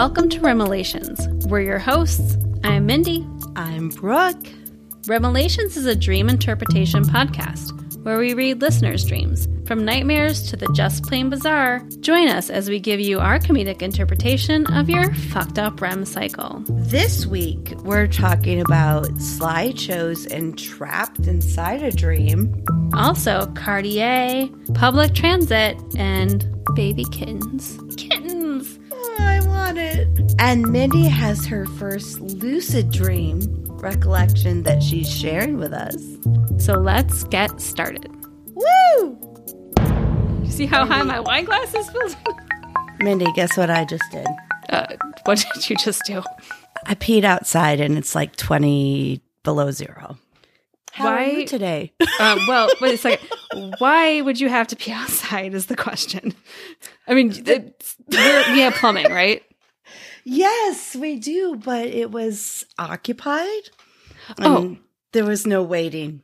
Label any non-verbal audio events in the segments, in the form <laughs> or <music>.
Welcome to Remelations. We're your hosts. I'm Mindy. I'm Brooke. Remelations is a dream interpretation podcast where we read listeners' dreams. From nightmares to the just plain bizarre, join us as we give you our comedic interpretation of your fucked up REM cycle. This week, we're talking about slideshows and trapped inside a dream. Also, Cartier, public transit, and baby kittens. Kittens! I want it. And Mindy has her first lucid dream recollection that she's sharing with us. So let's get started. Woo! See how high my wine glass is filled? <laughs> Mindy, guess what I just did? Uh, what did you just do? I peed outside and it's like 20 below zero. How are Why- you today? Um, <laughs> well, wait a second. Why would you have to pee outside? Is the question. I mean, we have plumbing, right? Yes, we do, but it was occupied. Oh. There was no waiting.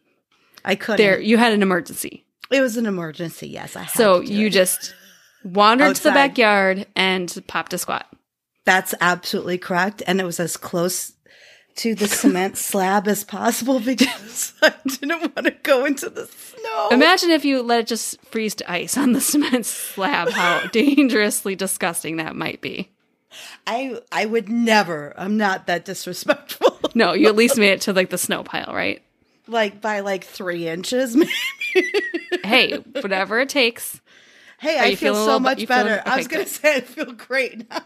I couldn't. There, you had an emergency, It was an emergency. Yes, I had so you it. just wandered to the backyard and popped a squat. That's absolutely correct, and it was as close to the cement <laughs> slab as possible because <laughs> I didn't want to go into the snow. Imagine if you let it just freeze to ice on the <laughs> cement slab. How dangerously disgusting that might be. I I would never. I'm not that disrespectful. <laughs> No, you at least made it to like the snow pile, right? like by like three inches. <laughs> maybe. Hey, whatever it takes. hey, Are I feel so much be- you feeling- better. I okay, was gonna good. say I feel great now.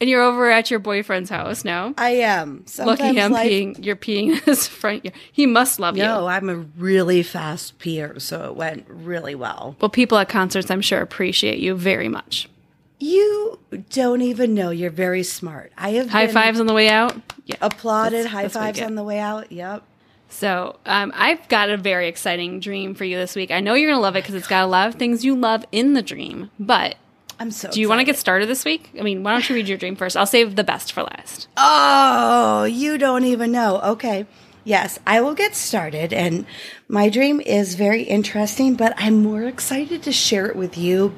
And you're over at your boyfriend's house now. I am. Lucky Sometimes him life- peeing. You're peeing in his front yard. He must love you. No, I'm a really fast peer, so it went really well. Well, people at concerts, I'm sure, appreciate you very much. You don't even know. You're very smart. I have High fives on the way out. Yeah. applauded. That's- high that's fives on the way out. Yep. So um, I've got a very exciting dream for you this week. I know you're going to love it because it's got a lot of things you love in the dream. But I'm so. do you want to get started this week? I mean, why don't you read your dream first? I'll save the best for last. Oh, you don't even know. Okay. Yes, I will get started. And my dream is very interesting, but I'm more excited to share it with you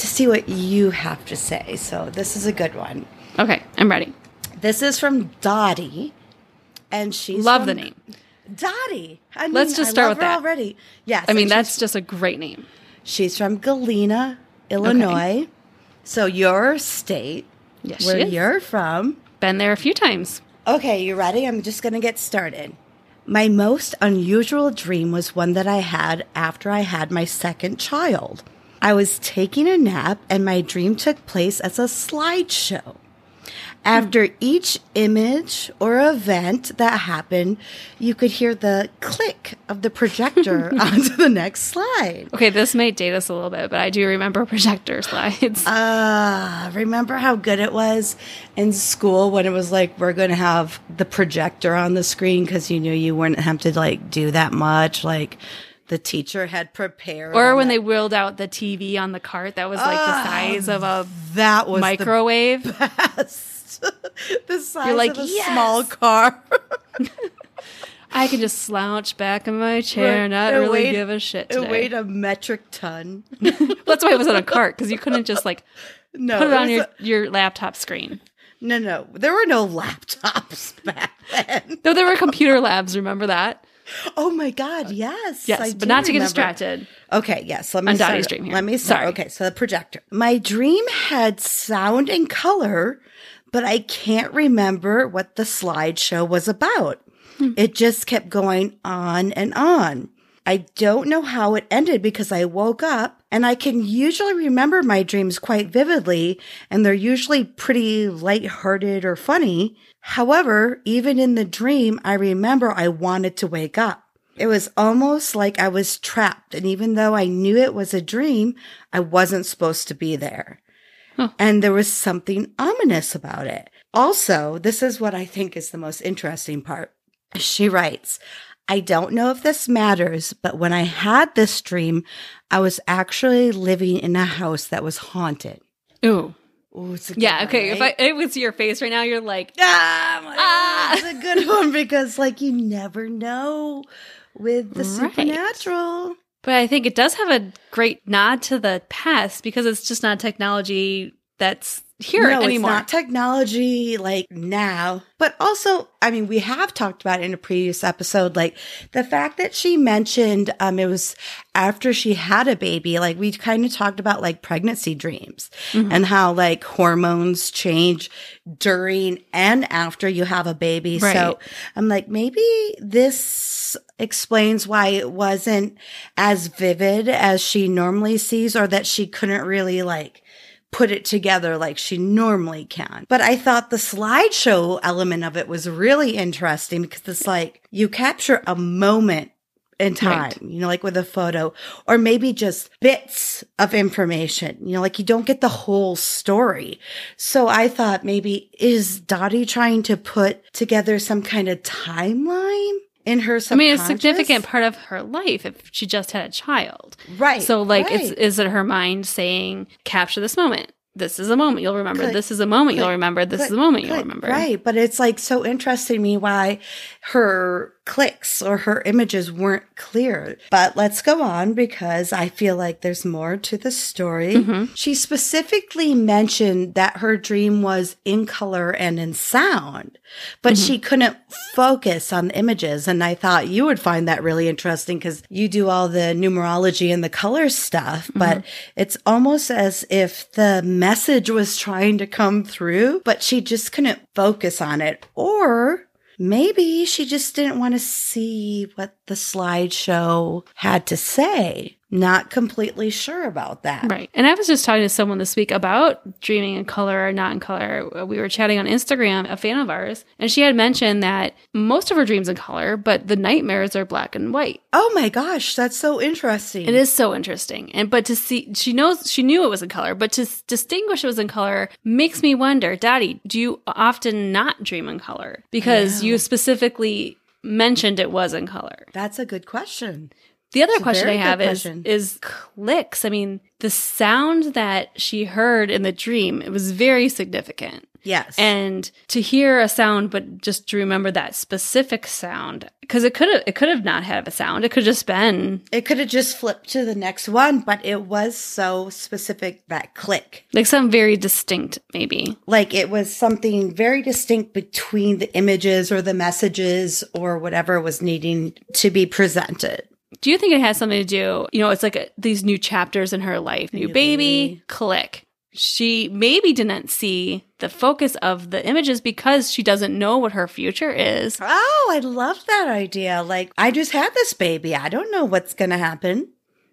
to see what you have to say. So this is a good one. Okay, I'm ready. This is from Dottie. And she's Love the name. Dottie. I mean, Let's just I start with that. already. Yes. I mean, that's just a great name. she's from Galena, Illinois. So your state, Yes, where you're from. Been there a few times. Okay, you ready? I'm just going to get started. My most unusual dream was one that I had after I had my second child. I was taking a nap and my dream took place as a slideshow. After each image or event that happened, you could hear the click of the projector <laughs> onto the next slide. Okay, this may date us a little bit, but I do remember projector slides. <laughs> Ah, remember how good it was in school when it was like we're going to have the projector on the screen because you knew you wouldn't have to like do that much. Like the teacher had prepared, or when that- they wheeled out the TV on the cart that was like the ah, size of a that was microwave. the <laughs> best. <laughs> the size like, of a "Yes!" small car. <laughs> I can just slouch back in my chair, Right. not It really weighed- give a shit it today. weighed a metric ton. That's why it was on a cart because you couldn't just like No, put it on your, a- your laptop screen. no, no. There were no laptops back then. No, there were computer labs. Remember that? Oh my god, yes, Yes, I but not to get distracted. Okay, yes. Let me start. Dream here. Let me start. Sorry. Okay, so the projector. My dream had sound and color, but I can't remember what the slideshow was about. Hmm. It just kept going on and on. I don't know how it ended because I woke up and I can usually remember my dreams quite vividly, and they're usually pretty lighthearted or funny. However, even in the dream, I remember I wanted to wake up. It was almost like I was trapped, and even though I knew it was a dream, I wasn't supposed to be there. And there was something ominous about it. Also, this is what I think is the most interesting part. She writes, I don't know if this matters, but when I had this dream, I was actually living in a house that was haunted. Ooh. Ooh, it's a good Yeah, one, okay. If I right? it was your face right now, you're like, Ah, like, Ah. It's a good one <laughs> because, like, you never know with the Right. supernatural. but I think it does have a great nod to the past because it's just not technology that's here no, anymore. It's not technology like now, but also, I mean, we have talked about in a previous episode, like the fact that she mentioned, um, it was after she had a baby, like we kind of talked about like pregnancy dreams Mhm. and how like hormones change during and after you have a baby. Right. So I'm like, maybe this explains why it wasn't as vivid as she normally sees or that she couldn't really like put it together like she normally can. But I thought the slideshow element of it was really interesting because it's like you capture a moment in time, Right. you know, like with a photo, or maybe just bits of information, you know, like you don't get the whole story. So I thought maybe is Dottie trying to put together some kind of timeline in her I mean, a significant part of her life if she just had a child. Right. So, like, it's is it her mind saying, "Capture this moment. This is a moment you'll remember. Click, this is a moment you'll remember. This click, is a moment you'll remember." Right. But it's like so interesting to me why her clicks or her images weren't clear. But let's go on because I feel like there's more to the story. Mhm. She specifically mentioned that her dream was in color and in sound, but Mhm. she couldn't focus on the images. And I thought you would find that really interesting because you do all the numerology and the color stuff, but it's almost as if the message was trying to come through, but she just couldn't focus on it. Or maybe she just didn't want to see what the slideshow had to say. Not completely sure about that. Right. And I was just talking to someone this week about dreaming in color or not in color. We were chatting on Instagram, a fan of ours, and she had mentioned that most of her dreams in color, but the nightmares are black and white. Oh my gosh, that's so interesting. It is so interesting. And but to see she knows she knew it was in color, but to distinguish it was in color makes me wonder, Dottie, do you often not dream in color? Because you specifically mentioned it was in color. That's a good question. The other It's question I have is question. is clicks. I mean, the sound that she heard in the dream, it was very significant. Yes. And to hear a sound, but just to remember that specific sound, because it could have it could have not had a sound. It could just been it could have just flipped to the next one, but it was so specific that click. like some very distinct, maybe. Like it was something very distinct between the images or the messages or whatever was needing to be presented. Do you think it has something to do? You know, it's like a, these new chapters in her life. New baby, baby. click. She maybe didn't see the focus of the images because she doesn't know what her future is. Oh, I love that idea. Like, I just had this baby. I don't know what's going to happen.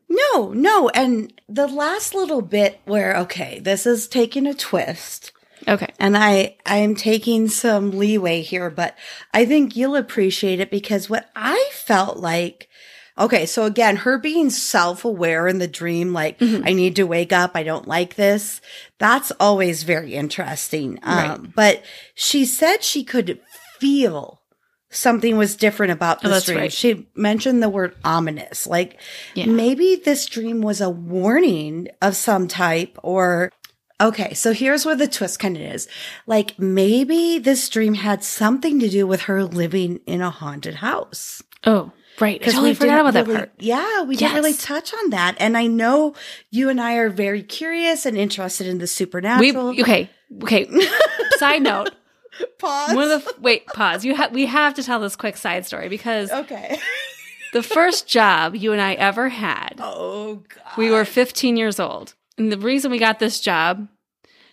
No, no. And the last little bit where, okay, this is taking a twist. Okay. And I, I am taking some leeway here, but I think you'll appreciate it because what I felt like, okay, so again, her being self aware in the dream, like, Mhm. I need to wake up. I don't like this. That's always very interesting. Right. Um, but she said she could feel something was different about Oh, this that's dream. right. She mentioned the word ominous, like Yeah. maybe this dream was a warning of some type or Okay, so here's where the twist kind of is. Like maybe this dream had something to do with her living in a haunted house. Oh, right. I totally we forgot about that part. Yeah, we didn't really touch on that. And I know you and I are very curious and interested in the supernatural. We okay. Okay. <laughs> Side note. Pause. One of the wait pause. You have we have to tell this quick side story because okay. <laughs> the first job you and I ever had, Oh God. we were 15 years old, and the reason we got this job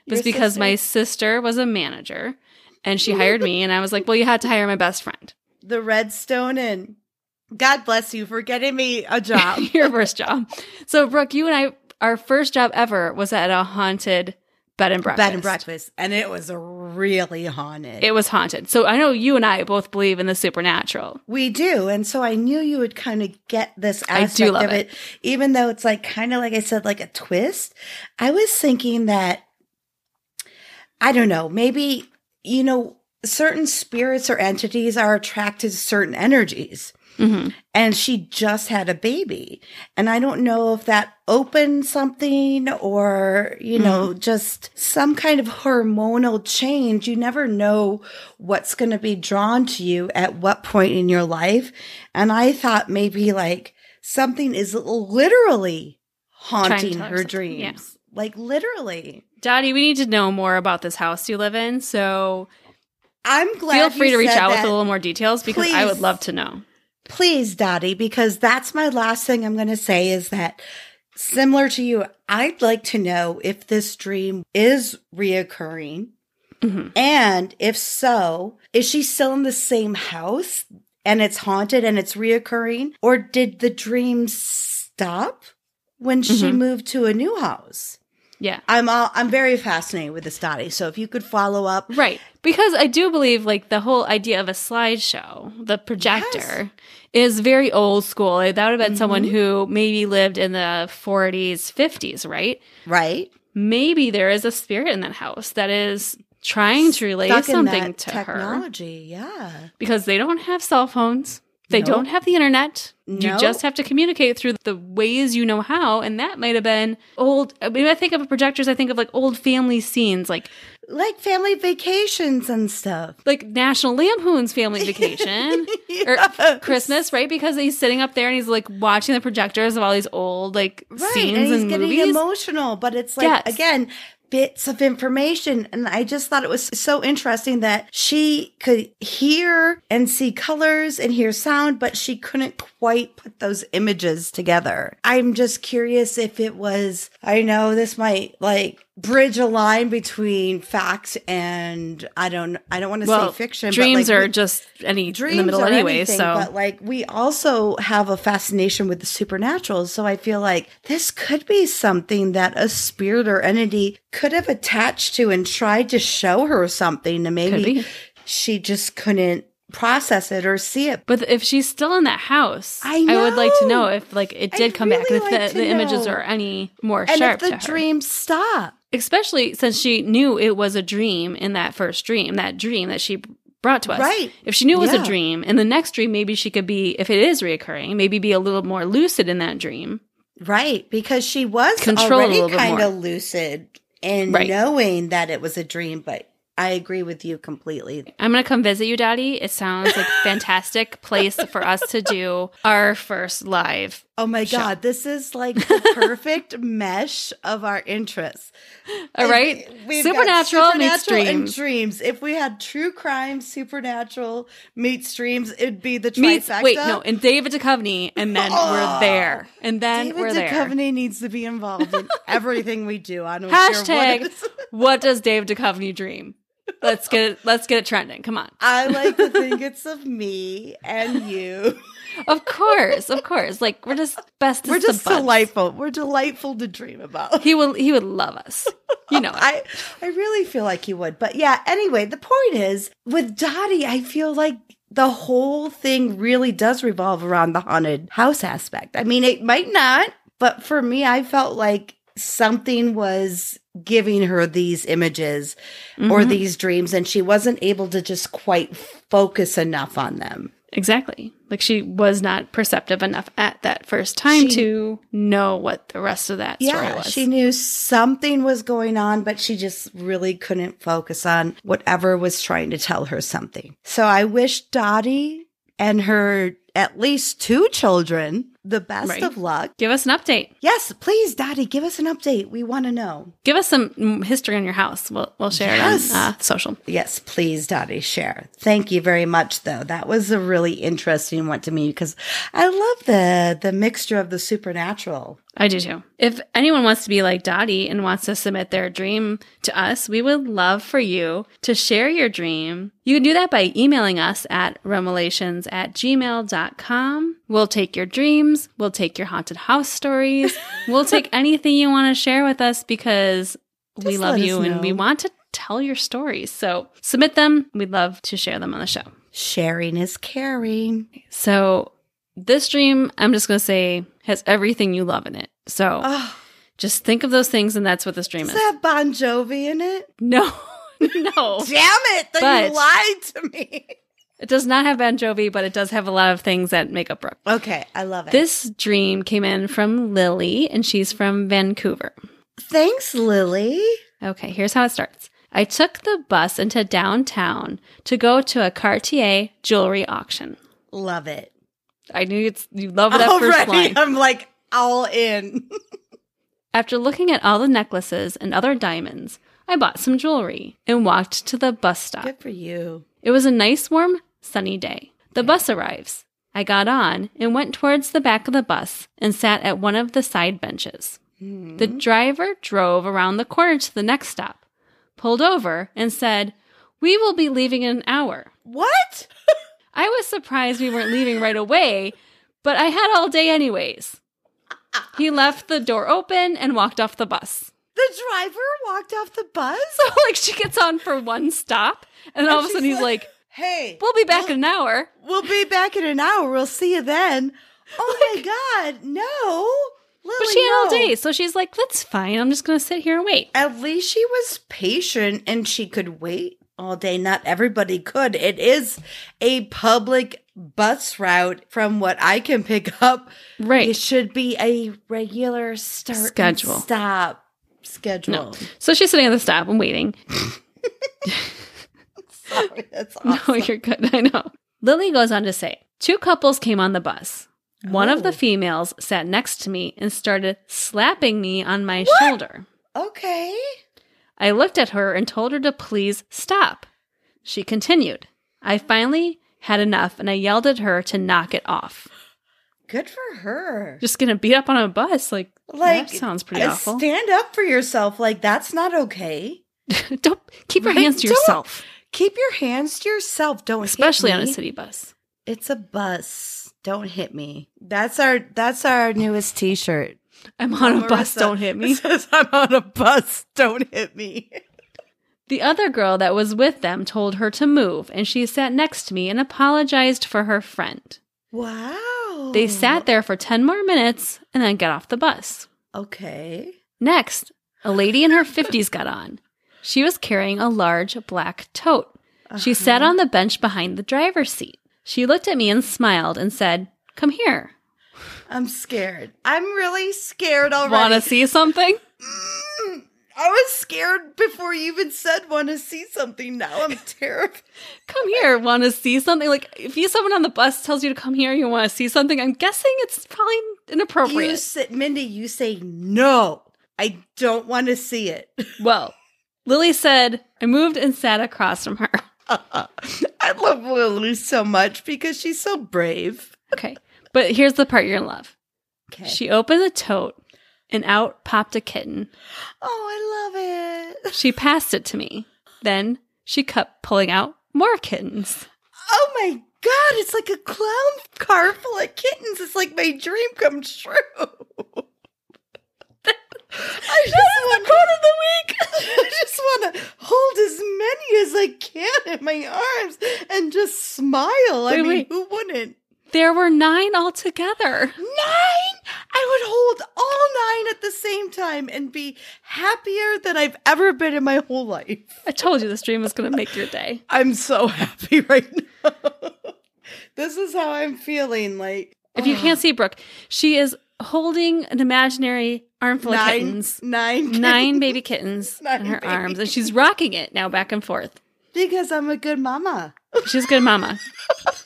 was Your because sister? my sister was a manager, and she <laughs> hired me, and I was like, well, you had to hire my best friend. the Redstone and God bless you for getting me a job. <laughs> Your first job. So Brooke, you and I, our first job ever was at a haunted bed and breakfast. Bed and breakfast, and it was really haunted. It was haunted. So I know you and I both believe in the supernatural. We do. And so I knew you would kind of get this I do aspect love of it. even though it's like kind of like I said, like a twist. I was thinking that, I don't know, maybe, you know, certain spirits or entities are attracted to certain energies. Hmm And she just had a baby. And I don't know if that opened something or, you know, just some kind of hormonal change. You never know what's going to be drawn to you at what point in your life. And I thought maybe like something is literally haunting her something. dreams. Yeah. Like literally. Dottie, we need to know more about this house you live in. So I'm glad. feel free to reach out with a little more details because I would love to know. Please, Dottie, because that's my last thing I'm going to say is that similar to you, I'd like to know if this dream is reoccurring. Mhm. And if so, is she still in the same house and it's haunted and it's reoccurring? Or did the dream stop when she Mhm. moved to a new house? Yeah. I'm all, I'm very fascinated with this, Dottie. So if you could follow up. Right. Because I do believe like the whole idea of a slideshow, the projector, is very old school. That would have been someone Mhm. who maybe lived in the 40s, 50s, right? Right? Maybe there is a spirit in that house that is trying to relay Stuck in something to her technology. Yeah. because they don't have cell phones. They Nope. don't have the internet. You just have to communicate through the ways you know how. And that might have been old. I mean, I think of projectors, I think of like old family scenes, like Like family vacations and stuff. like National Lampoon's Family <laughs> Vacation <laughs> or Christmas, right? Because he's sitting up there and he's like watching the projectors of all these old like Right. scenes and he's and getting movies. emotional, but it's like, Yes. again, bits of information. And I just thought it was so interesting that she could hear and see colors and hear sound, but she couldn't quite put those images together. I'm just curious if it was, I know this might like bridge a line between fact and I don't, I don't want to well, say fiction. dreams but like are we- just any dreams in the middle anyway. anything, so but like we also have a fascination with the supernatural so i feel like this could be something that a spirit or entity could have attached to and tried to show her something and maybe she just couldn't process it or see it But if she's still in that house, I would like to know if like it I'd did come back really and if like the, the images are any more and sharp if the to her. dream stop Especially since she knew it was a dream in that first dream, that dream that she brought to us. Right. If she knew it was Yeah. a dream, in the next dream, maybe she could be, if it is reoccurring, maybe be a little more lucid in that dream. right because she was Control already kind of lucid in Right. knowing that it was a dream but i agree with you completely I'm going to come visit you, Dottie. It sounds like a fantastic place for us to do our first live. Oh my show. God, this is like <laughs> the perfect mesh of our interests. All right? Got Supernatural, meets and dreams. dreams. If we had true crime, supernatural meets dreams, it'd be the Meets, trifecta. wait, no, and David Duchovny, and then we're Oh. there. And then David we're there. David Duchovny needs to be involved in <laughs> everything we do. I don't care what Hashtag what does Dave Duchovny dream? Let's get it let's get it trending. Come on. I like to think <laughs> it's of me and you. Of course, of course. Like we're just best We're just delightful. We're delightful to dream about. He will he would love us. You know. <laughs> I I really feel like he would. But yeah, anyway, the point is with Dottie, I feel like the whole thing really does revolve around the haunted house aspect. I mean, it might not, but for me, I felt like something was giving her these images or Mhm. these dreams, and she wasn't able to just quite focus enough on them. Exactly. Like she was not perceptive enough at that first time She- to know what the rest of that story Yeah, was. she knew something was going on, but she just really couldn't focus on whatever was trying to tell her something. So I wish Dottie and her at least two children the best Right. of luck. Give us an update. Yes, please, Dottie, give us an update. We want to know. Give us some history on your house. We'll we'll share Yes. it on uh, social. Yes, please, Dottie, share. Thank you very much, though. That was a really interesting one to me because I love the the mixture of the supernatural. I do too. If anyone wants to be like Dottie and wants to submit their dream to us, we would love for you to share your dream. You can do that by emailing us at remelations at gmail.com. We'll take your dreams. We'll take your haunted house stories. <laughs> we'll take anything you want to share with us because we love you and we want to tell your stories. So submit them. We'd love to share them on the show. Sharing is caring. So this dream, I'm just going to say, has everything you love in it. So Oh, just think of those things, and that's what this dream does is. that Bon Jovi in it? <laughs> No, <laughs> no. Damn it! Then But- you lied to me. It does not have Jovi, but it does have a lot of things that make up Brooke. Okay, I love it. This dream came in from Lily, and she's from Vancouver. Thanks, Lily. Okay, here's how it starts. I took the bus into downtown to go to a Cartier jewelry auction. Love it. I knew it's you love it at first line. <laughs> I'm like all in. <laughs> After looking at all the necklaces and other diamonds, I bought some jewelry and walked to the bus stop. Good for you. It was a nice, warm, sunny day. The bus arrives. I got on and went towards the back of the bus and sat at one of the side benches. Hmm. The driver drove around the corner to the next stop, pulled over, and said, We will be leaving in an hour. What? <laughs> I was surprised we weren't leaving right away, but I had all day anyways. He left the door open and walked off the bus. The driver walked off the bus? <laughs> So, like, she gets on for one stop, and all of a sudden he's like, Hey, We'll be back in an hour. we'll be back in an hour. We'll see you then. <laughs> Oh my God, no. Lily, But she had all day, so she's like, That's fine. I'm just going to sit here and wait. At least she was patient and she could wait all day. Not everybody could. It is a public bus route from what I can pick up. Right. It should be a regular start Schedule. stop schedule. No. So she's sitting at the stop and waiting. <laughs> Sorry, <laughs> that's <laughs> awesome. No, you're good. I know. Lily goes on to say two couples came on the bus. One of Oh. the females sat next to me and started slapping me on my What? shoulder. Okay. I looked at her and told her to please stop. She continued. I finally had enough and I yelled at her to knock it off. Good for her. Just gonna beat up on a bus? Like, Like that sounds pretty uh, awful. Stand up for yourself. Like that's not okay. <laughs> Don't keep your Right? hands to yourself, Keep your hands to yourself. Don't hit especially on a city bus. It's a bus. Don't hit me. That's our that's our newest T-shirt. I'm on a bus, don't hit me. It <laughs> says I'm on a bus. Don't hit me. The other girl that was with them told her to move, and she sat next to me and apologized for her friend. Wow. They sat there for 10 more minutes and then got off the bus. Okay. Next, a lady in her 50s got on. She was carrying a large black tote. She sat Uh-huh. on the bench behind the driver's seat. She looked at me and smiled and said, Come here. I'm scared. I'm really scared already. Want to see something? Mm, I was scared before you even said want to see something. Now I'm <laughs> terrified. Come here. Want to see something? Like, if you someone on the bus tells you to come here, you want to see something, I'm guessing it's probably inappropriate. You say, Mindy, you say no. I don't want to see it. Well, Lily said, I moved and sat across from her. <laughs> I love Lily so much because she's so brave. Okay. But here's the part you're in love. Okay. She opened the tote and out popped a kitten. oh, I love it. <laughs> She passed it to me. Then she kept pulling out more kittens. Oh my god, it's like a clown car full of kittens. It's like my dream come true. <laughs> I just want quote of the week. <laughs> I just want to hold as many as I can in my arms and just smile. I mean, wait. who wouldn't? There were nine altogether. Nine? I would hold all nine at the same time and be happier than I've ever been in my whole life. I told you this dream was going to make your day. <laughs> I'm so happy right now. <laughs> this is how I'm feeling. Like If you can't <sighs> see Brooke, she is holding an imaginary armful of nine, kittens. nine, Nine baby <laughs> kittens Nine in her baby arms, and she's rocking it now back and forth. because I'm a good mama. <laughs> She's a good mama.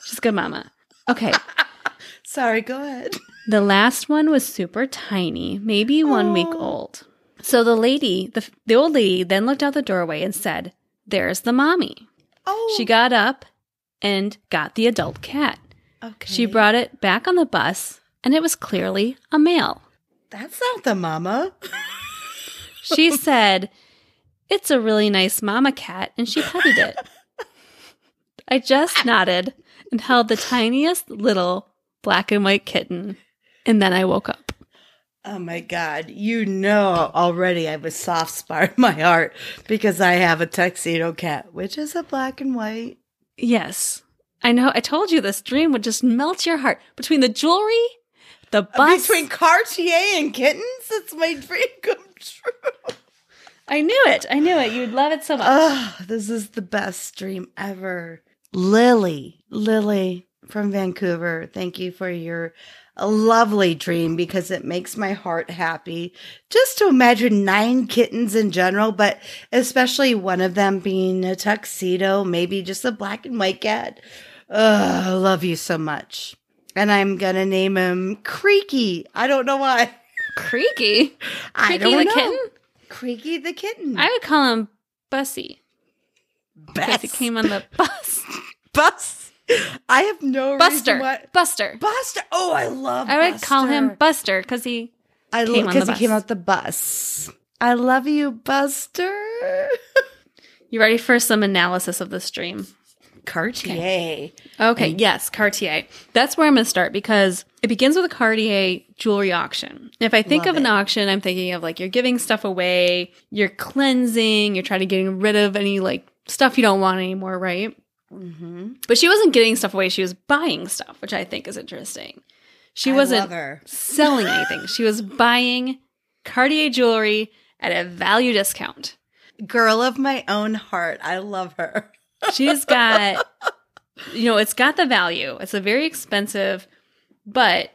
She's a good mama. Okay. <laughs> Sorry, go ahead. The last one was super tiny, maybe one week old. So the lady, the, the old lady, then looked out the doorway and said, There's the mommy. Oh, She got up and got the adult cat. okay. She brought it back on the bus, and it was clearly a male. That's not the mama. <laughs> She said, It's a really nice mama cat, and she petted it. I just nodded and held the tiniest little black and white kitten, and then I woke up. Oh my god! You know already I have a soft spot in my heart because I have a tuxedo cat, which is a black and white. Yes. I know. I told you this dream would just melt your heart. Between the jewelry, the uh, bus. Between Cartier and kittens, it's my dream come true. I knew it. I knew it. You'd love it so much. Oh, this is the best dream ever. Lily, Lily from Vancouver, thank you for your lovely dream because it makes my heart happy just to imagine nine kittens in general, but especially one of them being a tuxedo, maybe just a black and white cat. Ugh, I love you so much. And I'm to name him Creaky. I don't know why. Creaky. I Creaky the know. kitten. Creaky the kitten. I would call him Bussy because he came on the <laughs> bus. Bus. I have no Buster. reason why. Buster. Buster. Oh, I love. Buster. I would call him Buster. Buster because he. I love because he came out the bus. I love you, Buster. You ready for some analysis of this dream? Cartier. Okay, yes, Cartier. That's where I'm going to start because it begins with a Cartier jewelry auction. If I think Love of an auction, I'm thinking of like you're giving stuff away, you're cleansing, you're trying to getting rid of any like stuff you don't want anymore, right? Mm-hmm. But she wasn't getting stuff away, she was buying stuff, which I think is interesting. She I wasn't selling <laughs> anything. She was buying Cartier jewelry at a value discount. Girl of my own heart. I love her. She's got, you know, it's got the value. It's a very expensive, but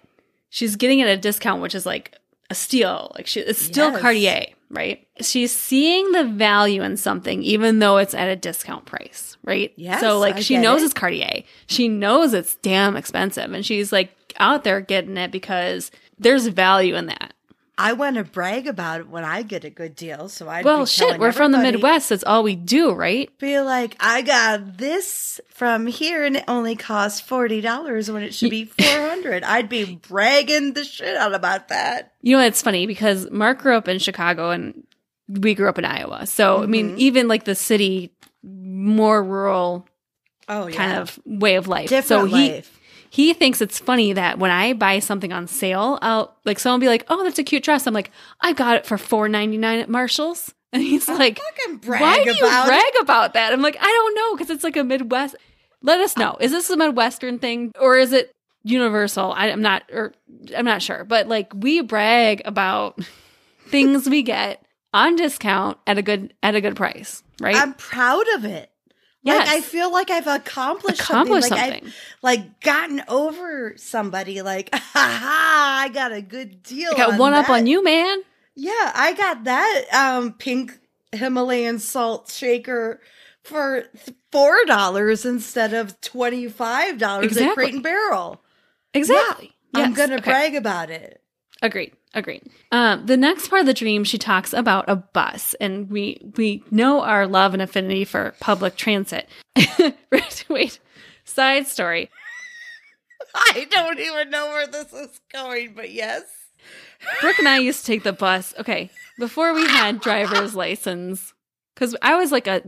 she's getting it at a discount, which is like a steal. Like she, it's still Yes. Cartier, right? She's seeing the value in something, even though it's at a discount price, right? Yeah. So like I she knows it. it's Cartier. She knows it's damn expensive, and she's like out there getting it because there's value in that. I want to brag about it when I get a good deal. So I well, shit, we're from the Midwest. That's all we do, right? Be like, I got this from here, and it only costs forty dollars when it should be four hundred. I'd be bragging the shit out about that. You know, it's funny because Mark grew up in Chicago and we grew up in Iowa. So, I mean, Mhm. even like the city, more rural Oh yeah. kind of way of life. different so he life. He thinks it's funny that when I buy something on sale, I'll like someone be like, "Oh, that's a cute dress." I'm like, "I got it for four ninety nine at Marshalls," <laughs> and he's like, Fucking brag "Why do you about brag it. about that?" I'm like, "I don't know because it's like a Midwest." Let us know. Is this a Midwestern thing or is it universal? I, I'm not, or I'm not sure. But like, we brag about <laughs> things we get on discount at a good at a good price, right? I'm proud of it. Like I feel like I've accomplished, Accomplished something. Like something. I've like gotten over somebody. Like, <laughs> ha ha! I got a good deal. I got on one up on you, man. Yeah, I got that um pink Himalayan salt shaker for four dollars instead of twenty five dollars at Exactly. Crate and Barrel. Exactly. I'm gonna Okay. brag about it. Agreed. Agreed. Um, the next part of the dream, she talks about a bus, and we we know our love and affinity for public transit. <laughs> wait, wait. Side story. <laughs> I don't even know where this is going, but yes. Brooke and I used to take the bus. Okay, before we had driver's license, because I was like a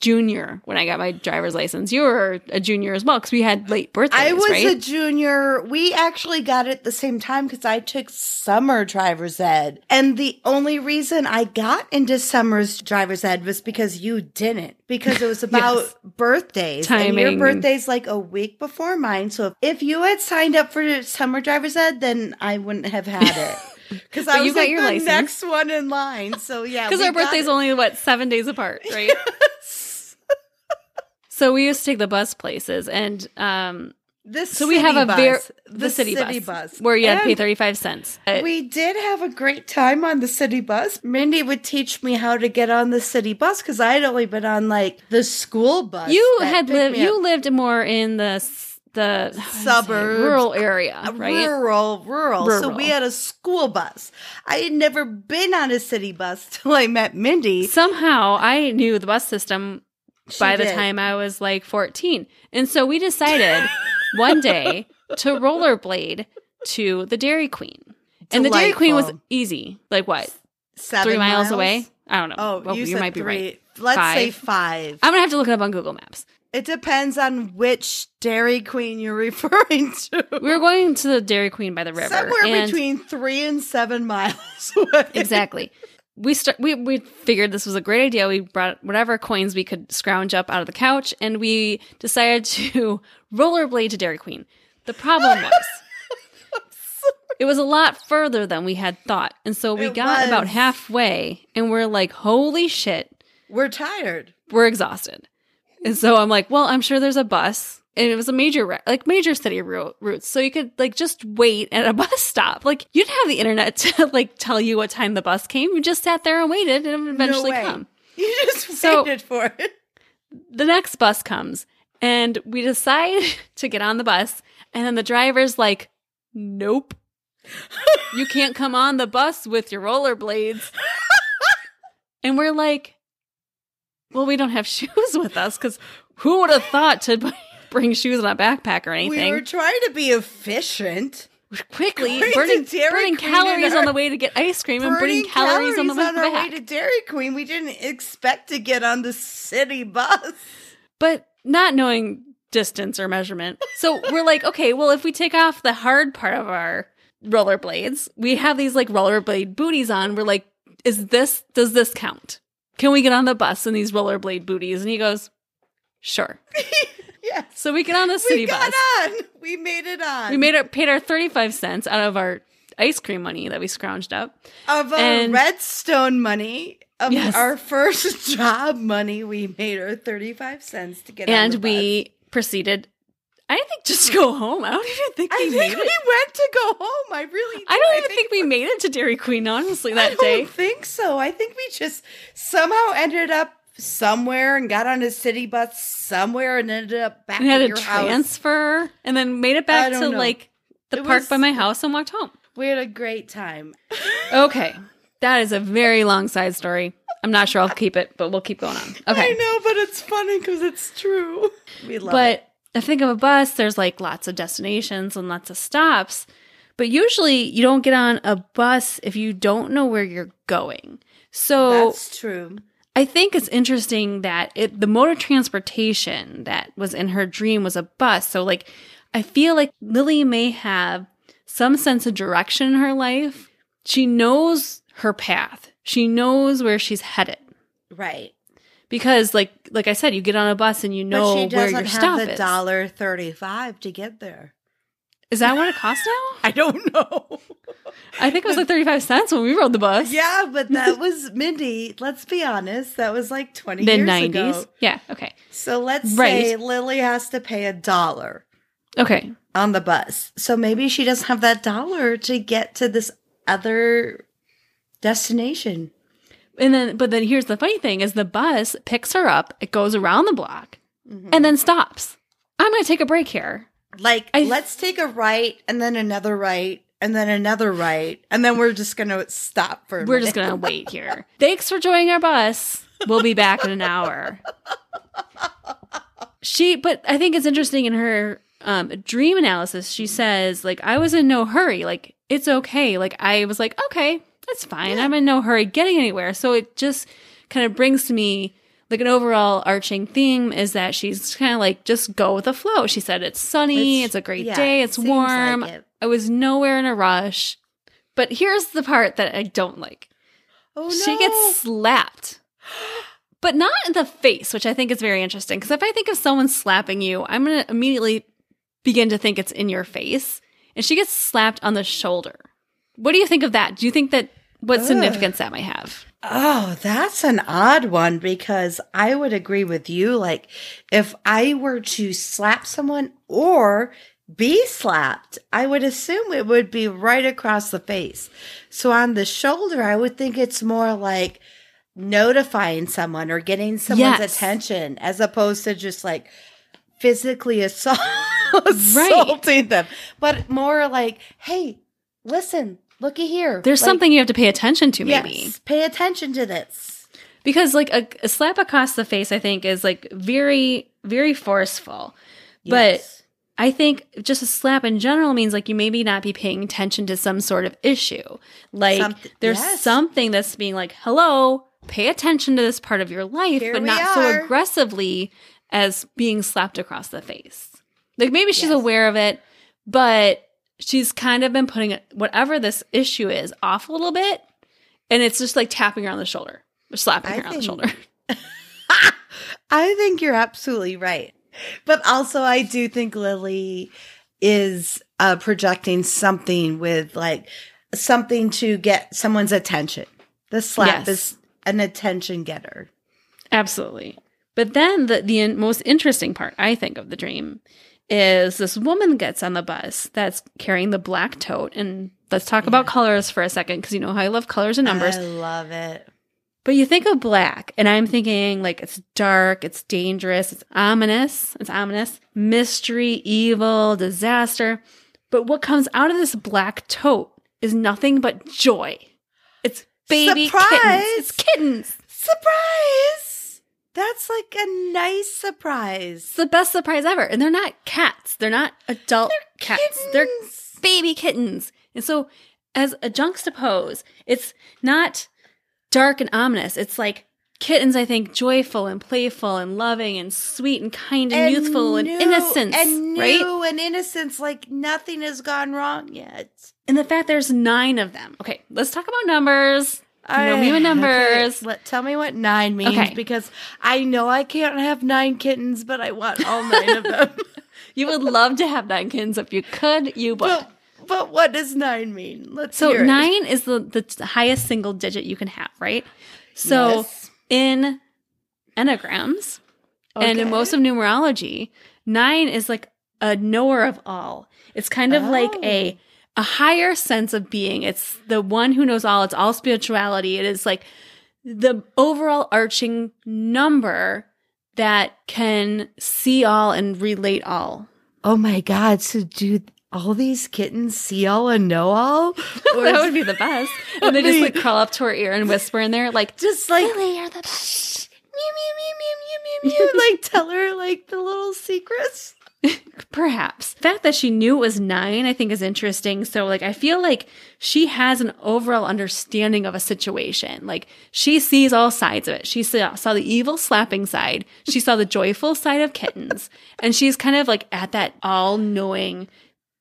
junior when I got my driver's license. You were a junior as well, because we had late birthdays. I was right? a junior. We actually got it at the same time because I took summer driver's ed. And the only reason I got into summer's driver's ed was because you didn't. Because it was <laughs> about Yes. birthdays. And your birthday's like a week before mine. So if you had signed up for summer driver's ed, then I wouldn't have had it. <laughs> Because I you was got like your the license. next one in line. So yeah. <laughs> Because our birthday's it. only what seven days apart, right? So we used to take the bus places, and um, The so we have a city very bus. the, city, bus, where you had to pay thirty five cents. Uh, We did have a great time on the city bus. Mindy would teach me how to get on the city bus because I had only been on like the school bus. you had lived. up. You lived more in the s- the how do I say, Suburbs. rural area, Uh, right? rural, rural, So we had a school bus. I had never been on a city bus <laughs> till I met Mindy. Somehow, I knew the bus system She by the time I was like fourteen, and so we decided <laughs> one day to rollerblade to the Dairy Queen. And the Dairy Queen was easy. Like what? Seven three miles, away? I don't know. Oh, Well, you, you might be three. right. Let's say Five. five. I'm gonna have to look it up on Google Maps. It depends on which Dairy Queen you're <laughs> referring to. We were going to the Dairy Queen by the river. Somewhere between three and seven miles <laughs> away. exactly. We start. We we figured this was a great idea. We brought whatever coins we could scrounge up out of the couch, and we decided to <laughs> rollerblade to Dairy Queen. The problem <laughs> was. It was a lot further than we had thought. And so we It got about halfway and we're like, holy shit, We're tired. we're exhausted. And so I'm like, well, I'm sure there's a bus. And it was a major, like major city ro- routes. So you could like just wait at a <laughs> bus stop. Like you didn't have the internet to <laughs> like tell you what time the bus came. You just sat there and waited and it would eventually no come. <laughs> You just So- waited for it. The next bus comes and we decide to get on the bus. And then the driver's like, nope. you can't come on the bus with your rollerblades. and we're like, well, we don't have shoes with us because who would have thought to bring shoes in a backpack or anything? We were trying to be efficient. Quickly Going burning, burning calories in on the way to get ice cream and burning Burning calories, on the way on our back. way to Dairy Queen. We didn't expect to get on the city bus. but not knowing distance or measurement. So we're like, <laughs> okay, well, if we take off the hard part of our rollerblades, we have these like rollerblade booties on. We're like, is this, does this count? Can we get on the bus in these rollerblade booties? And he goes, sure. <laughs> yes. So we get on the city bus. we got bus. on. We made it on. We made our, paid our 35 cents out of our ice cream money that we scrounged up. of our and- redstone money of Yes. our first <laughs> job money. We made our thirty-five cents to get on and we proceeded, I think, just go home. I don't even think we I think we it. went to go home. I really. I do. don't even think we made it to Dairy Queen, honestly, that day. I don't think so. I think we just somehow ended up somewhere and got on a city bus somewhere and ended up back We had at to your house. transfer and then made it back to know. like the It park was- by my house and walked home. We had a great time. <laughs> Okay. That is a very long side story. I'm not sure I'll keep it, but we'll keep going on. Okay. I know, but it's funny because it's true. We love it. But I think of a bus, there's like lots of destinations and lots of stops. But usually you don't get on a bus if you don't know where you're going. So That's true. I think it's interesting that it the mode of transportation that was in her dream was a bus. So like I feel like Lily may have some sense of direction in her life. She knows her path. She knows where she's headed. Right. Because like like I said, you get on a bus and you know but she where your stop is. dollar thirty-five to get there. Is that what it costs now? <laughs> I don't know. I think it was like 35 cents when we rode the bus. yeah, but that <laughs> was Mindy. Let's be honest. That was like twenty Mid years 90s. ago. Yeah, okay. So let's Right. say Lily has to pay a dollar Okay. on the bus. So maybe she doesn't have that dollar to get to this other destination. And then but then here's the funny thing is the bus picks her up, it goes around the block Mm-hmm. and then stops. I'm going to take a break here. Like, I- let's take a right and then another right and then another right, and then we're just gonna stop for. A We're just going to wait <laughs> here. Thanks for joining our bus. We'll be back in an hour. She, but I think it's interesting in her um, dream analysis. She says, like, I was in no hurry. Like, it's okay. Like, I was like, okay, that's fine. I'm in no hurry getting anywhere. So it just kind of brings to me like an overall arching theme is that she's kind of like, just go with the flow. She said, it's sunny. It's, It's- a great yeah, day. It's warm. like it. I was nowhere in a rush. But here's the part that I don't like. Oh no! She gets slapped. But not in the face, which I think is very interesting. Because if I think of someone slapping you, I'm going to immediately begin to think it's in your face. And she gets slapped on the shoulder. What do you think of that? Do you think that what Ugh. significance that might have? Oh, that's an odd one because I would agree with you. Like, if I were to slap someone or be slapped, I would assume it would be right across the face. So on the shoulder, I would think it's more like notifying someone or getting someone's Yes. attention as opposed to just like physically <laughs> assault- assaulting them, but more like, hey, listen, looky here. There's Like, something you have to pay attention to, maybe. Yes, pay attention to this. Because, like, a, a slap across the face, I think, is like very, very forceful. But I think just a slap in general means like you maybe not be paying attention to some sort of issue. Like there's yes. something that's being like, hello, pay attention to this part of your life, Here but not so aggressively as being slapped across the face. Like maybe she's Yes. aware of it, but she's kind of been putting whatever this issue is off a little bit. And it's just like tapping her on the shoulder or slapping I her on the shoulder. <laughs> <laughs> I think you're absolutely right. But also, I do think Lily is uh, projecting something with like something to get someone's attention. The slap Yes. is an attention getter. Absolutely. But then the, the most interesting part, I think, of the dream is this woman gets on the bus that's carrying the black tote. And let's talk about colors for a second because you know how I love colors and numbers. I love it. but you think of black, and I'm thinking like it's dark, it's dangerous, it's ominous, it's ominous, mystery, evil, disaster. But what comes out of this black tote is nothing but joy. It's baby Surprise! kittens. It's kittens. Surprise! That's like a nice surprise. It's the best surprise ever. And they're not cats. They're not adult cats. They're baby kittens. And so, as a juxtapose, it's not dark and ominous. It's like kittens, I think, joyful and playful and loving and sweet and kind and, youthful and new- innocence, and new right? and innocence, like nothing has gone wrong yet. And the fact there's nine of them. Okay, let's talk about numbers. You know me with numbers. Okay, let, tell me what nine means Okay. because I know I can't have nine kittens, but I want all nine of them. <laughs> You would love to have nine kittens if you could. You would. but, but what does nine mean? Let's So nine is the, the highest single digit you can have, right? So Yes. in enneagrams and in most of numerology, nine is like a knower of all. It's kind of like Oh. a a higher sense of being. It's the one who knows all. It's all spirituality. It is like the overall arching number that can see all and relate all. Oh my god! So do all these kittens see all and know all? <laughs> That would be the best. And they just like crawl up to her ear and whisper in there, like, just like Lily, you're the best. meow meow meow meow meow meow meow, like tell her like the little secrets. <laughs> Perhaps. The fact that she knew it was nine, I think, is interesting. So, like, I feel like she has an overall understanding of a situation. Like, she sees all sides of it. She saw, saw the evil slapping side, she saw the joyful side of kittens, and she's kind of like at that all knowing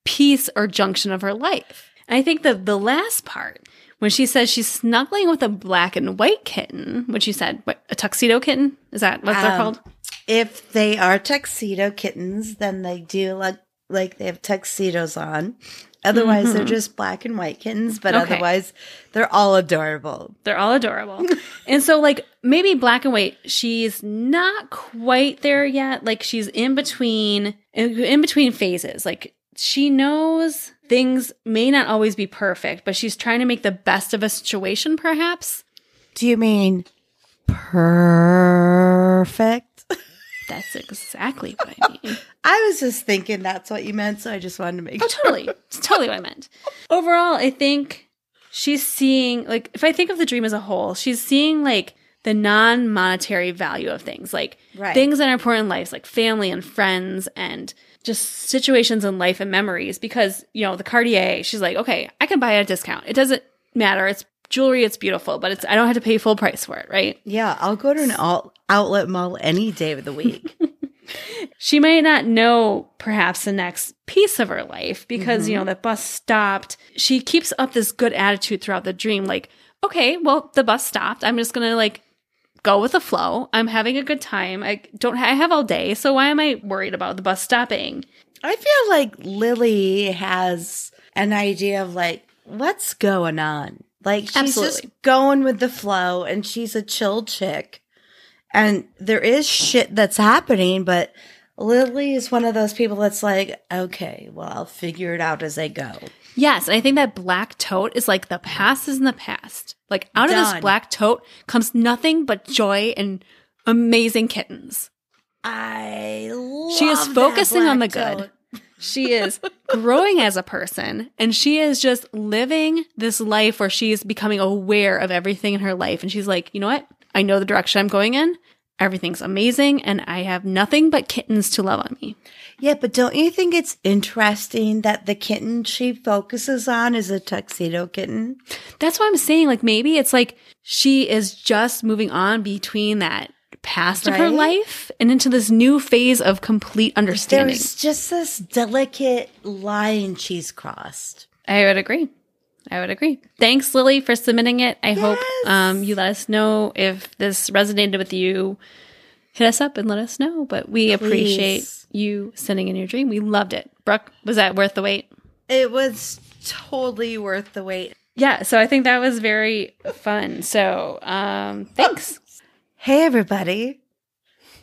piece or junction of her life. And I think the, the last part, when she says she's snuggling with a black and white kitten, which you said, what, a tuxedo kitten? Is that what they're Um, called? If they are tuxedo kittens, then they do look like they have tuxedos on. Otherwise, they're just black and white kittens, but Mm-hmm. Okay. otherwise, they're all adorable. They're all adorable. <laughs> and so, like, maybe black and white, she's not quite there yet. Like, she's in between, in between phases. Like, she knows things may not always be perfect, but she's trying to make the best of a situation, perhaps. Do you mean perfect? That's exactly what I mean. <laughs> I was just thinking that's what you meant, so I just wanted to make Oh, sure. totally. It's totally what I meant. Overall, I think she's seeing, like, if I think of the dream as a whole, she's seeing, like, the non monetary value of things, like Right. things that are important in life, like family and friends and just situations in life and memories. Because, you know, the Cartier, she's like, okay, I can buy it at a discount. It doesn't matter. It's jewelry, it's beautiful, but it's, I don't have to pay full price for it, right? Yeah, I'll go to an out- outlet mall any day of the week. <laughs> she might not know perhaps the next piece of her life because you know mm-hmm. the bus stopped she keeps up this good attitude throughout the dream like okay well the bus stopped i'm just gonna like go with the flow i'm having a good time i don't i have all day so why am i worried about the bus stopping I feel like Lily has an idea of like what's going on. Like she's Absolutely. just going with the flow and she's a chill chick. And there is shit that's happening, but Lily is one of those people that's like, okay, well, I'll figure it out as I go. yes and i think that black tote is like the past is in the past like out of this black tote comes nothing but joy and amazing kittens I She is focusing on the good. tote. She is growing as a person and she is just living this life where she's becoming aware of everything in her life. And she's like, you know what? I know the direction I'm going in. Everything's amazing and I have nothing but kittens to love on me. Yeah, but don't you think it's interesting that the kitten she focuses on is a tuxedo kitten? That's why I'm saying, like, maybe it's like she is just moving on between that past of her life and into this new phase of complete understanding. There's just this delicate line she's crossed. I would agree. I would agree. Thanks, Lily, for submitting it. I hope um, you let us know if this resonated with you. Hit us up and let us know. But we appreciate you sending in your dream. We loved it. Brooke, was that worth the wait? It was totally worth the wait. Yeah. So I think that was very fun. So um, thanks. Hey, everybody.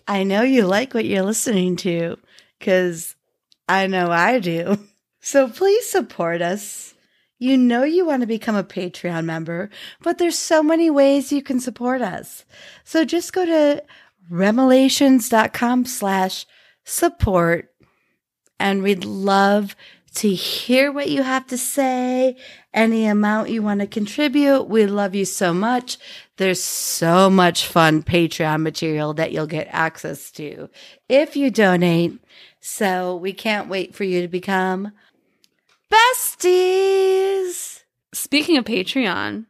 I know you like what you're listening to because I know I do. <laughs> So please support us. You know you want to become a Patreon member, but there's so many ways you can support us. So just go to remelations.com slash support and we'd love to hear what you have to say, any amount you want to contribute. We love you so much. There's so much fun Patreon material that you'll get access to if you donate. So we can't wait for you to become besties. Speaking of Patreon,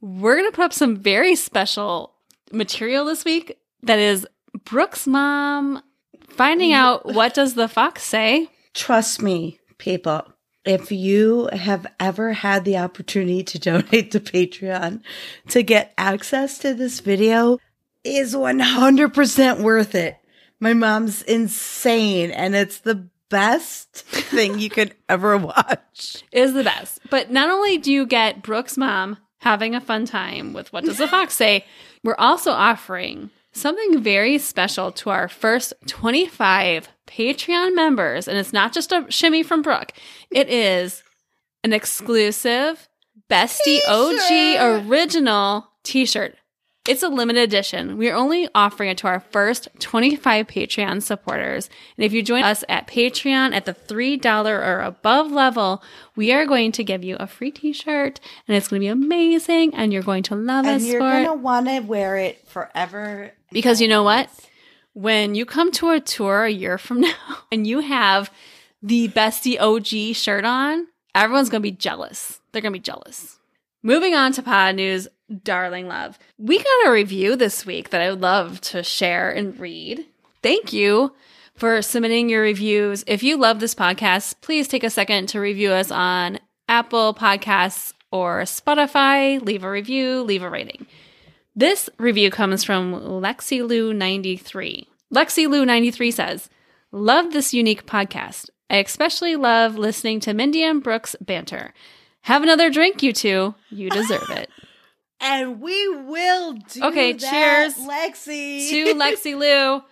we're going to put up some very special material this week that is Brooke's mom finding mm-hmm. out what does the fox say. Trust me, people. If you have ever had the opportunity to donate to Patreon to get access to this video is 100% worth it. My mom's insane and it's the best thing you could <laughs> ever watch. Is the best. But not only do you get Brooke's mom having a fun time with what does the fox say, we're also offering something very special to our first 25 Patreon members. And it's not just a shimmy from Brooke, it is an exclusive Bestie OG original t shirt. It's a limited edition. We're only offering it to our first 25 Patreon supporters. And if you join us at Patreon at the $3 or above level, we are going to give you a free t-shirt and it's going to be amazing and you're going to love it. And us you're for going to want to wear it forever. Because you know what? When you come to a tour a year from <laughs> now and you have the Bestie OG shirt on, everyone's going to be jealous. They're going to be jealous. Moving on to pod news, darling love. We got a review this week that I would love to share and read. Thank you for submitting your reviews. If you love this podcast, please take a second to review us on Apple Podcasts or Spotify. Leave a review, leave a rating. This review comes from LexiLou93. LexiLou93 says, Love this unique podcast. I especially love listening to Mindy and Brooke's banter. Have another drink, you two. You deserve it. <laughs> And we will do Okay, that, cheers Lexi. to Lexi Lou.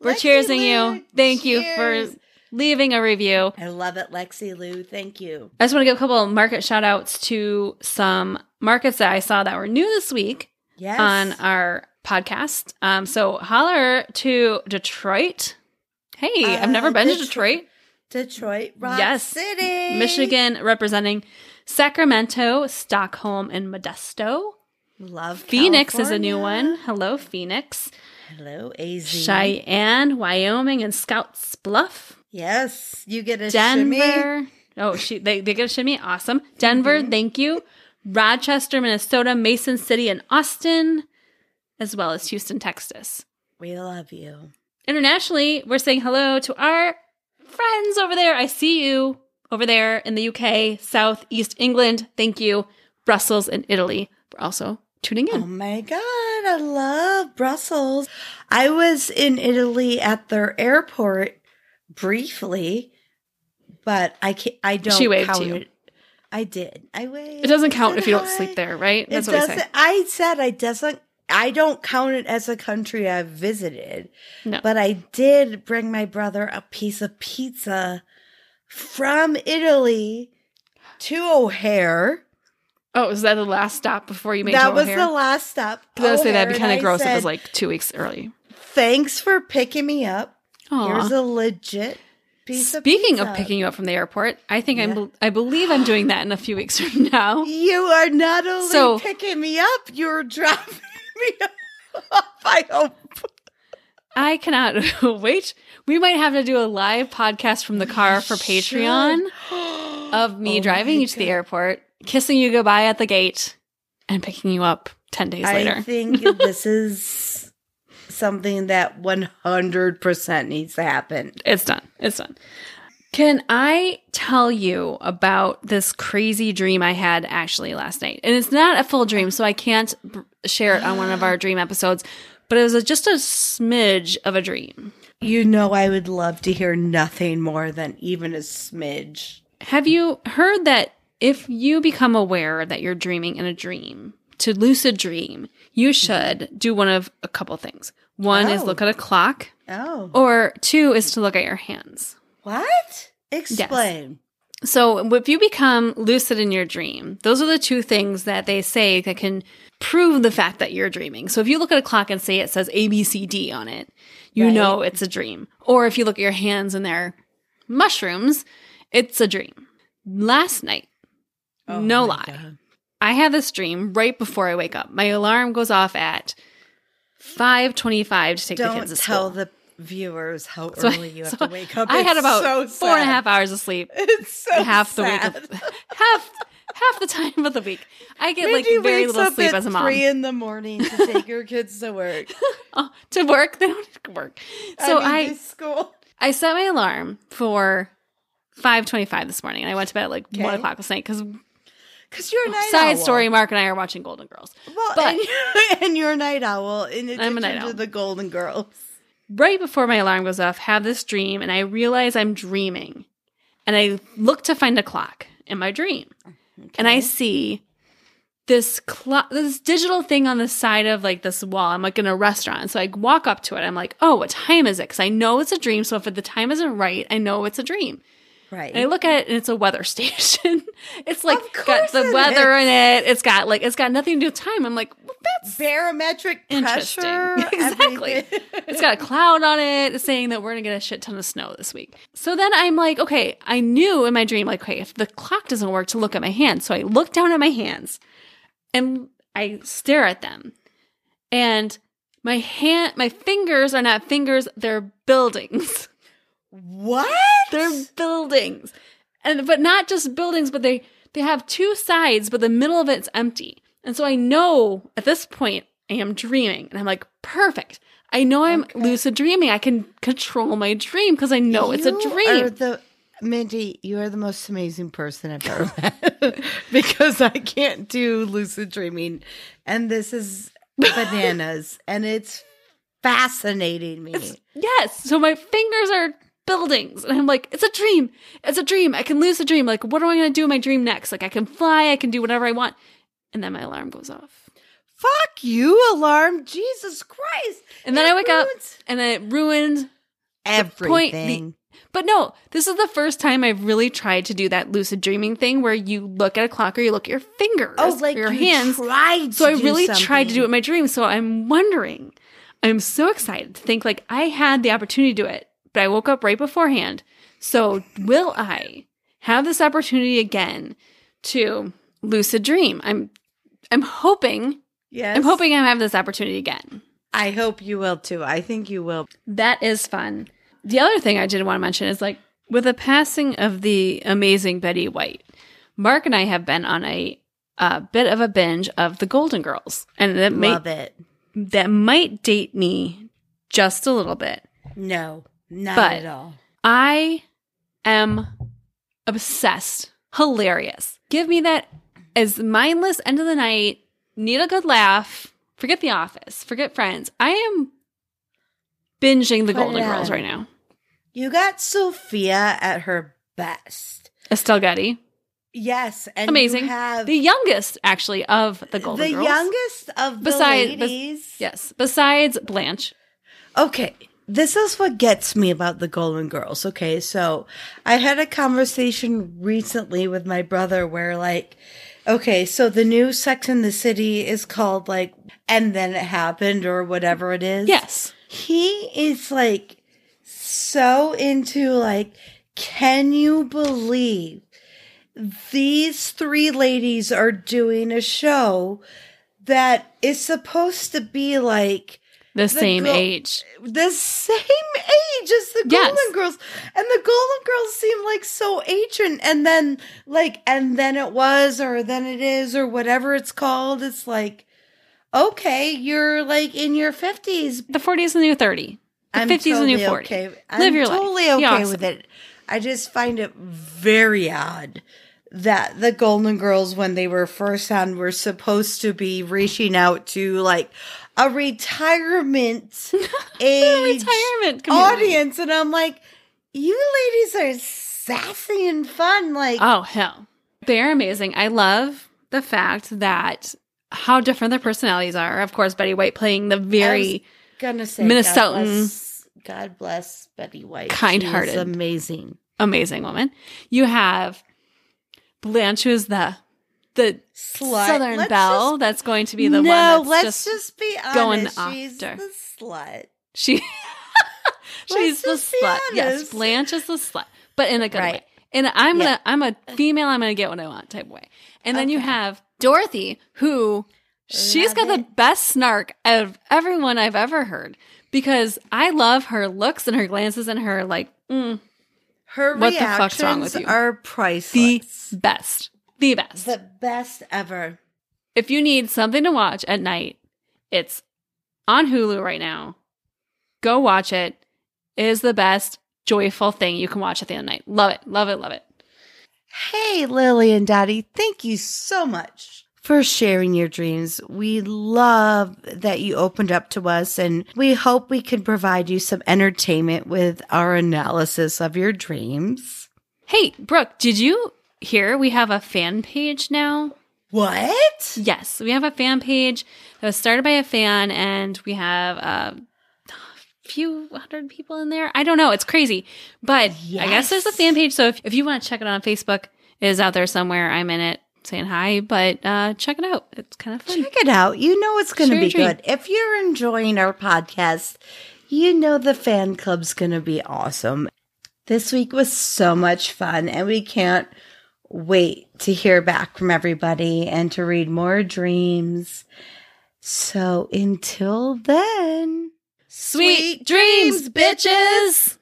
We're <laughs> Lexi cheersing Lou, you. Thank you for leaving a review. I love it, Lexi Lou. Thank you. I just want to give a couple of market shout outs to some markets that I saw that were new this week Yes. on our podcast. Um, so holler to Detroit. Hey, I've never Uh, been to Detroit. Detroit. Detroit, Rock Yes. City, Michigan representing Sacramento, Stockholm, and Modesto. Love Phoenix is a new one. Hello, Phoenix. Hello, AZ. Cheyenne, Wyoming, and Scottsbluff. Yes, you get a shimmy. Denver. Oh, she they, they get a shimmy. Awesome. Denver, mm-hmm. thank you. Rochester, Minnesota, Mason City, and Austin, as well as Houston, Texas. We love you. Internationally, we're saying hello to our friends over there. I see you over there in the UK, South East England. Thank you. Brussels and Italy for also tuning in. Oh my God, I love Brussels. I was in Italy at their airport briefly, but I can't, I don't She waved to you. it. I did. I waved. it doesn't count if you don't hi. sleep there, right? It That's what I doesn't. I said I doesn't. I don't count it as a country I've visited. No. But I did bring my brother a piece of pizza from Italy to O'Hare. Oh, was that the last stop before you made That was O'Hare? the last stop. I oh, would say that'd be kind of gross if it was like two weeks early. Thanks for picking me up. Aw. Here's a legit piece Speaking of of picking you up from the airport, I think Yeah. I'm, I believe I'm doing that in a few weeks <laughs> from now. You are not only So- picking me up, you're dropping <laughs> me off. I hope. I cannot <laughs> wait. We might have to do a live podcast from the car for Patreon <gasps> of me Oh driving you to the airport, kissing you goodbye at the gate, and picking you up 10 days I later. I think <laughs> this is something that 100% needs to happen. It's done. It's done. Can I tell you about this crazy dream I had actually last night? And it's not a full dream, so I can't b- share it on one of our <gasps> dream episodes, but it was a, just a smidge of a dream. You know, I would love to hear nothing more than even a smidge. Have you heard that if you become aware that you're dreaming in a dream, to lucid dream, you should do one of a couple things. One is Oh. look at a oh. clock, Oh. or two is to look at your hands. What? Explain. So, if you become lucid in your dream, those are the two things that they say that can prove the fact that you're dreaming. So, if you look at a clock and say it says ABCD on it, you Right. know it's a dream. Or if you look at your hands and they're mushrooms, it's a dream. last night, Oh no lie, God. I have this dream right before I wake up. My alarm goes off at 5:25 to take the Don't kids to school. tell the viewers how So I- early you have so to wake up. I had about so four and a sad. half hours of sleep. <laughs> It's so half the week of <laughs> half half the time of the week. I get like very little sleep as a mom. Three in the morning to take your kids to work. Oh, <laughs> to work. They don't work. So I, I mean, to school. I set my alarm for five twenty five this morning, and I went to bed at like one o'clock last night because Because you're a night side owl. story. Mark and I are watching Golden Girls. Well, But- and, you're, <laughs> and you're a night owl in addition I'm a night to owl. the Golden Girls. Right before my alarm goes off, have this dream, and I realize I'm dreaming, and I look to find a clock in my dream, and I see this clock, this digital thing on the side of like this wall. I'm like in a restaurant, so I walk up to it. I'm like, "Oh, what time is it?" Because I know it's a dream. So if the time isn't right, I know it's a dream. Right. And I look at it and it's a weather <laughs> station. it's like got the weather in it. It's got like it's got nothing to do with time. I'm like, well, that's Barometric interesting. pressure. <laughs> exactly. it's got a cloud on it it's saying that we're gonna get a shit ton of snow this week. So then I'm like, okay, I knew in my dream, like, okay, if the clock doesn't work, to look at my hands. So I look down at my hands and I stare at them. And my hand my fingers are not fingers, they're buildings. What? They're buildings. And but not just buildings, but they they have two sides, but the middle of it's empty. And so I know at this point I am dreaming. And I'm like, perfect. I know I'm Okay. lucid dreaming. I can control my dream because I know it's a dream. The Mindy, you are the most amazing person I've ever met <laughs> because I can't do lucid dreaming, and this is bananas, and it's fascinating me. yes. So my fingers are buildings. And I'm like, it's a dream. It's a dream. I can lucid dream. Like, what am I going to do in my dream next? Like, I can fly. I can do whatever I want. And then my alarm goes off. Fuck you, alarm! Jesus Christ! And then It I wake up and then it ruined everything. But no, this is the first time I've really tried to do that lucid dreaming thing where you look at a clock or you look at your fingers, oh, like or your you hands. So I really tried to do it in my dream. So I'm wondering, I'm so excited to think like I had the opportunity to do it, but I woke up right beforehand. So will I have this opportunity again to lucid dream? I'm I'm hoping Yes, I'm hoping I have this opportunity again. I hope you will too. I think you will. That is fun. The other thing I did want to mention is like with the passing of the amazing Betty White, Mark and I have been on a uh, bit of a binge of the Golden Girls, and that may it. that might date me just a little bit. No, not But- at all. I am obsessed, hilarious. Give me that as mindless end of the night. Need a good laugh. Forget The Office. Forget Friends. I am binging the Put Golden Girls right now. You got Sophia at her best. Estelle Getty. Yes, and Amazing. Have the youngest actually of the Golden the Girls. The youngest of the Beside- bes- Yes, besides Blanche. Okay, this is what gets me about the Golden Girls. Okay, so I had a conversation recently with my brother where, like, okay, so the new Sex in the City is called, like, and then it happened or whatever it is. Yes. He is, like, so into, like, can you believe these three ladies are doing a show that is supposed to be like, The, same girl- age. the same age as the Yes. Golden Girls, and the Golden Girls seem like so ancient. And then, like, and then it was, or then it is, or whatever it's called. It's like, okay, you're like in your fifties. The 40s is the new 30. The 50 is the new 40. Okay. Live I'm your life. totally Be okay awesome. with it. I just find it very odd that the Golden Girls, when they were first on, were supposed to be reaching out to like a retirement <laughs> age Retirement community. audience, and I'm like, you ladies are sassy and fun. Like, Oh, hell. They're amazing. I love the fact that how different their personalities are. Of course, Betty White playing the very gonna say Minnesotan. God bless, God bless Betty White. Kind-hearted. Amazing. amazing woman. You have Blanche, who's the the Slut. Southern Let's Belle. just- that's going to be the no, one that's let's just, just, be honest. going She's after. the slut. she. <laughs> she's Let's the just be slut. Yes. Blanche is the slut, but in a good Right. way. And I'm Yeah. gonna I'm a female, I'm gonna get what I want type of way. And then you have Dorothy, who she's got the best snark of everyone I've ever heard. Because I love her looks and her glances and her like mm, Her What the reactions fuck's wrong with you? are the priceless. best. The best. the best ever. if you need something to watch at night, it's on Hulu right now. Go watch it. It is the best joyful thing you can watch at the end of the night. Love it. Love it. Love it. Hey, Lily and Dottie, thank you so much for sharing your dreams. We love that you opened up to us, and we hope we can provide you some entertainment with our analysis of your dreams. Hey, Brooke, did you hear we have a fan page now? What? Yes, we have a fan page that was started by a fan, and we have a few hundred people in there. I don't know. It's crazy. But I guess there's a fan page. So if, if you want to check it out on Facebook, it is out there somewhere. I'm in it saying hi, but uh, check it out. It's kind of fun. Check it out. You know it's going to be dream. good. If you're enjoying our podcast, you know the fan club's going to be awesome. This week was so much fun, and we can't wait to hear back from everybody and to read more dreams. So until then, Sweet dreams, bitches!